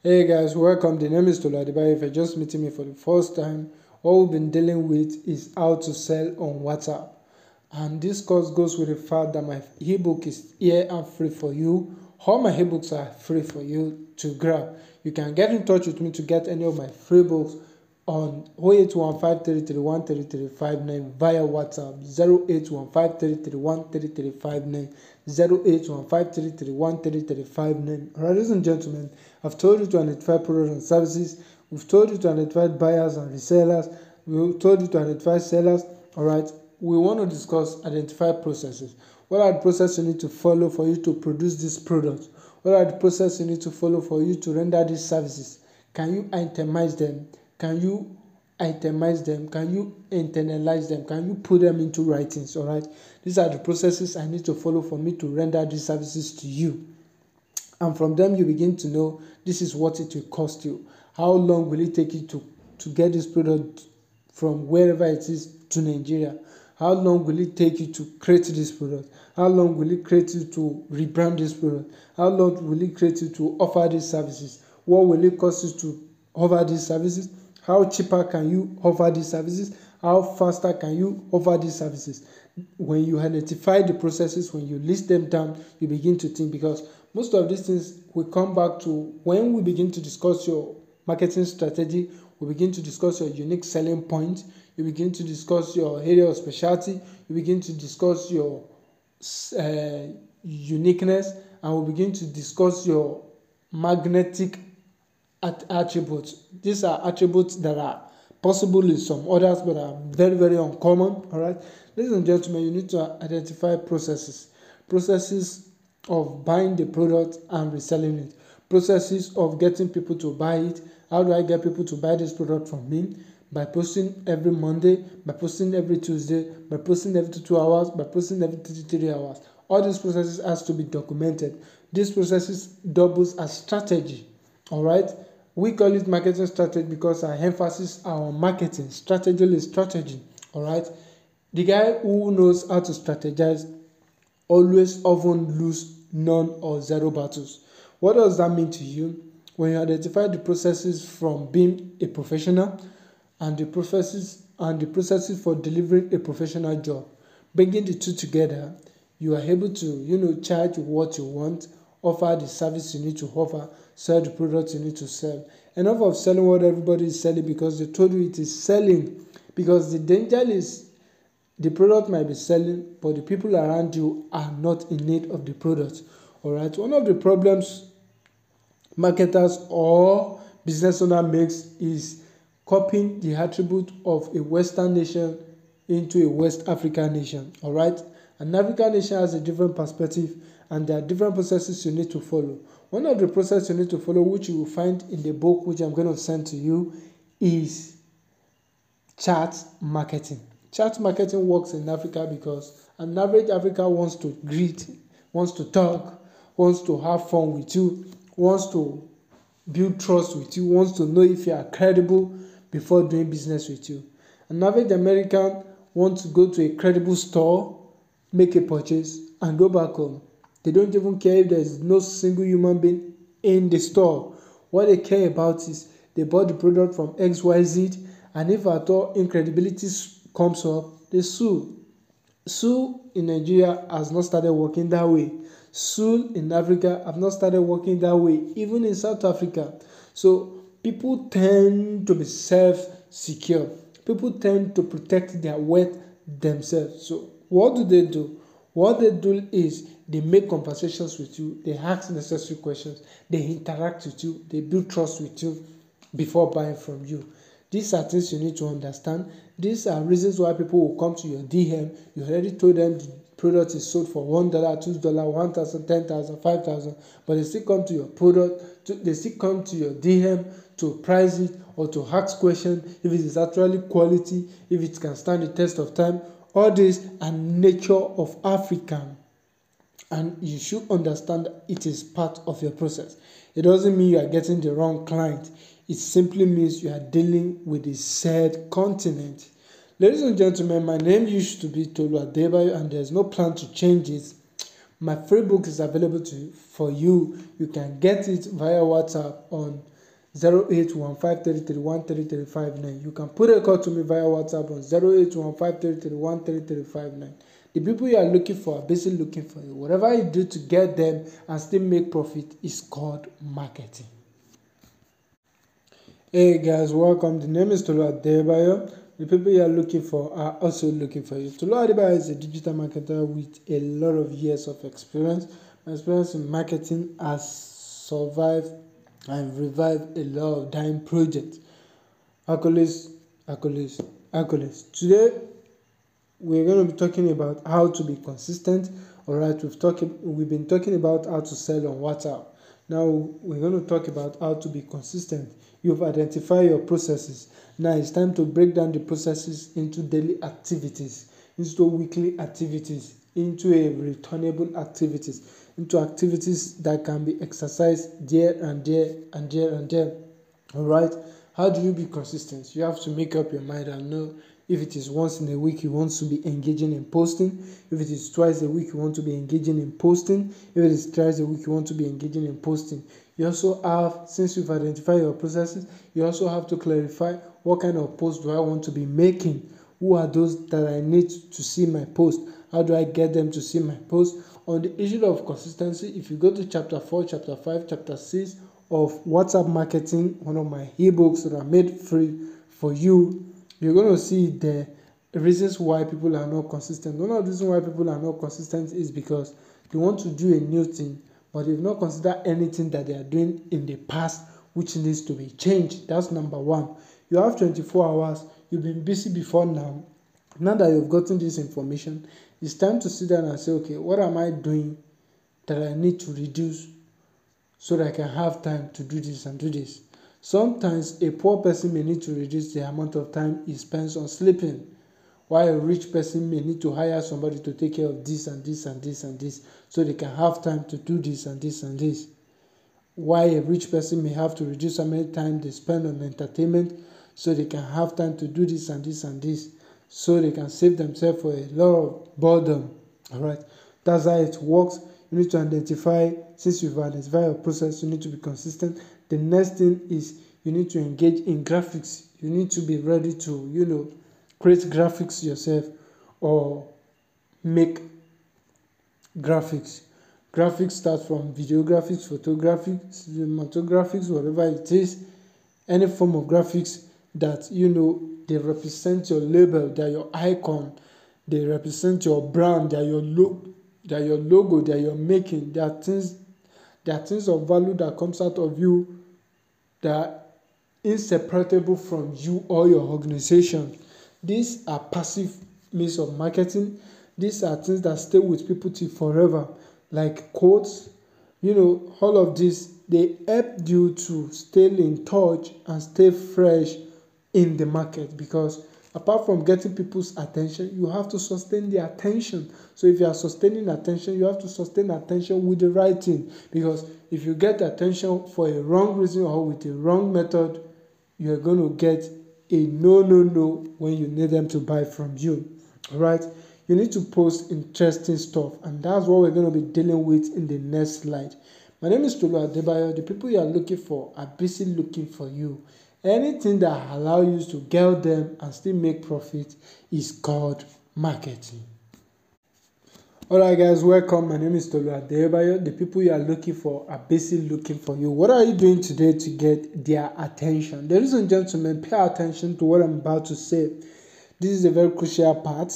Hey guys, welcome. The name is Tolu Adebayo. If you're just meeting me for the first time, what we've been dealing with is how to sell on WhatsApp. And this course goes with the fact that my ebook is here and free for you. All my ebooks are free for you to grab. You can get in touch with me to get any of my free books on 081533133359 via WhatsApp 081533133359 081533133359. Ladies and gentlemen, I've told you to identify products and services. We've told you to identify buyers and resellers. We've told you to identify sellers. All right. We want to discuss identify processes. What are the processes you need to follow for you to produce this product? What are the processes you need to follow for you to render these services? Can you itemize them? Can you itemize them? Can you internalize them? Can you put them into writings? All right. These are the processes I need to follow for me to render these services to you. And from them, you begin to know this is what it will cost you. How long will it take you to, to get this product from wherever it is to Nigeria? How long will it take you to create this product? How long will it create you to rebrand this product? How long will it create you to offer these services? What will it cost you to offer these services? How cheaper can you offer these services? How faster can you offer these services? When you identify the processes, when you list them down, you begin to think because most of these things we come back to when we begin to discuss your marketing strategy, we begin to discuss your unique selling point, you begin to discuss your area of specialty, you begin to discuss your uh, uniqueness, and we begin to discuss your magnetic attributes. These are attributes that are possible in some others, but are very, very uncommon. All right, ladies and gentlemen, you need to identify processes, processes of buying the product and reselling it, processes of getting people to buy it. How do I get people to buy this product from me? By posting every Monday, by posting every Tuesday, by posting every two hours, by posting every three hours. All these processes has to be documented. These processes doubles as strategy. All right we call it marketing strategy because our emphasis on marketing. Strategy is strategy. All right. The guy who knows how to strategize always often lose none or zero battles. What does that mean to you? When you identify the processes from being a professional and the processes and the processes for delivering a professional job, bringing the two together, you are able to, you know, charge what you want, offer the service you need to offer sell the product you need to sell. Enough of selling what everybody is selling because they told you it is selling. Because the danger is the product might be selling, but the people around you are not in need of the product. All right. One of the problems marketers or business owner makes is copying the attribute of a Western nation into a West African nation. All right. An African nation has a different perspective and there are different processes you need to follow. One of the processes you need to follow, which you will find in the book which I'm going to send to you, is chat marketing. Chat marketing works in Africa because an average Africa wants to greet, wants to talk, wants to have fun with you, wants to build trust with you, wants to know if you are credible before doing business with you. An average American wants to go to a credible store, make a purchase, and go back home. They don't even care if there's no single human being in the store. What they care about is they bought the product from XYZ, and if at all incredibility comes up, they sue. Sue in Nigeria has not started working that way. Sue in Africa have not started working that way, even in South Africa. So people tend to be self secure. People tend to protect their wealth themselves. So what do they do? What they do is they make conversations with you, they ask necessary questions, they interact with you, they build trust with you before buying from you. These are things you need to understand. These are reasons why people will come to your DM. You already told them the product is sold for one dollar, two dollar, one thousand, ten thousand, five thousand, but they still come to your product. To, they still come to your DM to price it or to ask questions if it is actually quality, if it can stand the test of time. All this are nature of African and you should understand it is part of your process. It doesn't mean you are getting the wrong client. It simply means you are dealing with the said continent. Ladies and gentlemen, my name used to be Tolu Adebayo and there's no plan to change it. My free book is available to for you. You can get it via WhatsApp on 0815331335 You can put a call to me via WhatsApp on 0815331335 The people you are looking for are basically looking for you. Whatever you do to get them and still make profit is called marketing. Hey guys, welcome. The name is Tolu Adebayo. The people you are looking for are also looking for you. Tolu Adebayo is a digital marketer with a lot of years of experience. My experience in marketing has survived and revived a lot of dying projects. Accolades, accolades, accolades. Today, we're going to be talking about how to be consistent. All right, we've talked, we've been talking about how to sell on WhatsApp. Now we're going to talk about how to be consistent. You've identified your processes. Now it's time to break down the processes into daily activities, into weekly activities, into a returnable activities, into activities that can be exercised there and there and there and there. All right. How do you be consistent? You have to make up your mind and know if it is once in a week you want to be engaging in posting, if it is twice a week you want to be engaging in posting, if it is thrice a week you want to be engaging in posting. You also have, since you've identified your processes, you also have to clarify what kind of post do I want to be making? Who are those that I need to see my post? How do I get them to see my post? On the issue of consistency, if you go to chapter 4, chapter 5, chapter 6 of WhatsApp marketing, one of my ebooks that are made free for you, you're going to see the reasons why people are not consistent. One of the reasons why people are not consistent is because they want to do a new thing, but they've not considered anything that they are doing in the past which needs to be changed. That's number one. You have 24 hours, you've been busy before now. Now that you've gotten this information, it's time to sit down and say, okay, what am I doing that I need to reduce so that I can have time to do this and do this? Sometimes a poor person may need to reduce the amount of time he spends on sleeping, while a rich person may need to hire somebody to take care of this and this and this and this so they can have time to do this and this and this. Why a rich person may have to reduce how many time they spend on entertainment so they can have time to do this and this and this so they can save themselves for a lot of boredom. All right, that's how it works. You need to identify, since you've identified your process, you need to be consistent. The next thing is you need to engage in graphics. You need to be ready to, you know, create graphics yourself or make graphics. Graphics start from video graphics, photographics, cinematographics, whatever it is, any form of graphics that you know they represent your label, they're your icon, they represent your brand, they're your look, they're your logo, they're your making, they are things, they are things of value that comes out of you that are inseparable from you or your organization. These are passive means of marketing. These are things that stay with people till forever, like quotes. You know, all of this they help you to stay in touch and stay fresh in the market because apart from getting people's attention, you have to sustain the attention. So if you are sustaining attention, you have to sustain attention with the right thing. Because if you get attention for a wrong reason or with a wrong method, you are going to get a no, no, no when you need them to buy from you. All right. You need to post interesting stuff, and that's what we're going to be dealing with in the next slide. My name is Tolu Adebayo. The people you are looking for are busy looking for you. Anything that allow you to get them and still make profit is called marketing. Alright guys, welcome. My name is Tolu Adebayo. The people you are looking for are basically looking for you. What are you doing today to get their attention? Ladies and gentlemen, pay attention to what I'm about to say. This is a very crucial part.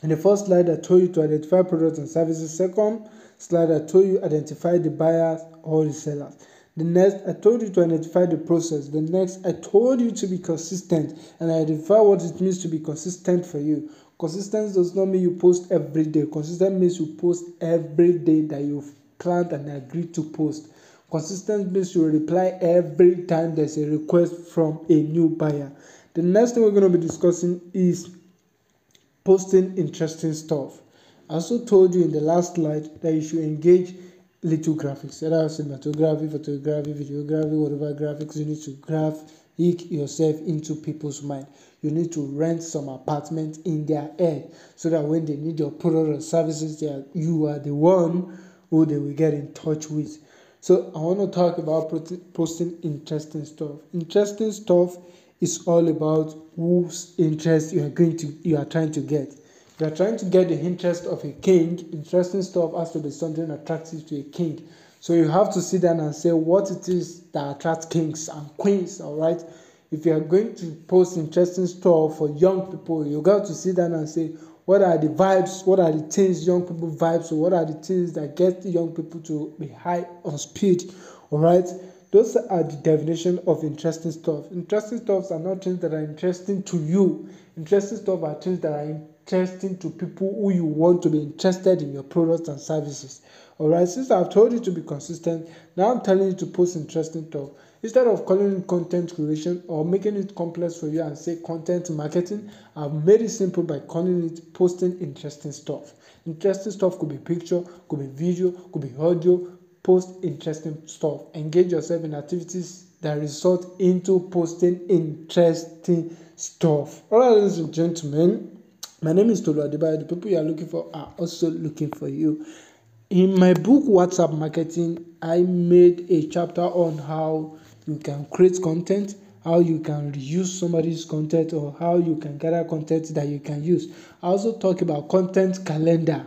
In the first slide, I told you to identify products and services. Second slide, I told you identify the buyers or the sellers. The next, I told you to identify the process. The next, I told you to be consistent and identify what it means to be consistent for you. Consistent does not mean you post every day. Consistent means you post every day that you've planned and agreed to post. Consistent means you reply every time there's a request from a new buyer. The next thing we're going to be discussing is posting interesting stuff. I also told you in the last slide that you should engage little graphics, whether cinematography, photography, videography, whatever graphics you need to graph yourself into people's mind. You need to rent some apartment in their head so that when they need your product or services, they are, you are the one who they will get in touch with. So I want to talk about posting interesting stuff. Interesting stuff is all about whose interest you are going to you are trying to get. You are trying to get the interest of a king, interesting stuff has to be something attractive to a king. So you have to sit down and say what it is that attracts kings and queens, all right? If you are going to post interesting stuff for young people, you got to sit down and say what are the vibes, what are the things young people vibes, or what are the things that get young people to be high on speed, all right? Those are the definition of interesting stuff. Interesting stuff are not things that are interesting to you. Interesting stuff are things that are interesting to people who you want to be interested in your products and services. Alright, since I've told you to be consistent, now I'm telling you to post interesting stuff. Instead of calling it content creation or making it complex for you and say content marketing, I've made it simple by calling it posting interesting stuff. Interesting stuff could be picture, could be video, could be audio. Post interesting stuff. Engage yourself in activities that result into posting interesting stuff. Alright, ladies and gentlemen, my name is Tolu Adebayo. The people you are looking for are also looking for you. In my book WhatsApp Marketing, I made a chapter on how you can create content, how you can reuse somebody's content, or how you can gather content that you can use. I also talk about content calendar.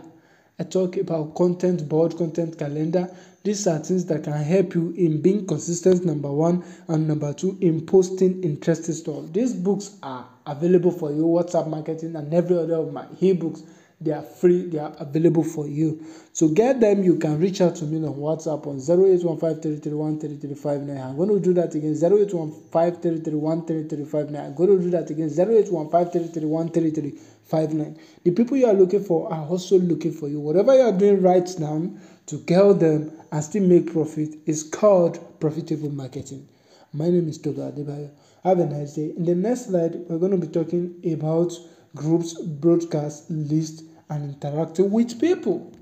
I talk about content board, content calendar. These are things that can help you in being consistent, number one, and number two, in posting interesting stuff. These books are available for you, WhatsApp marketing, and every other of my ebooks they are free they are available for you. So get them you can reach out to me on whatsapp on 0815331335 i'm going to do that again 0815331335 i'm going to do that again 0815331335 the people you are looking for are also looking for you. Whatever you are doing right now to get them and still make profit is called profitable marketing. My name is Tolu Adebayo. Have a nice day. In the next slide, we're going to be talking about groups, broadcast, list, and interacting with people.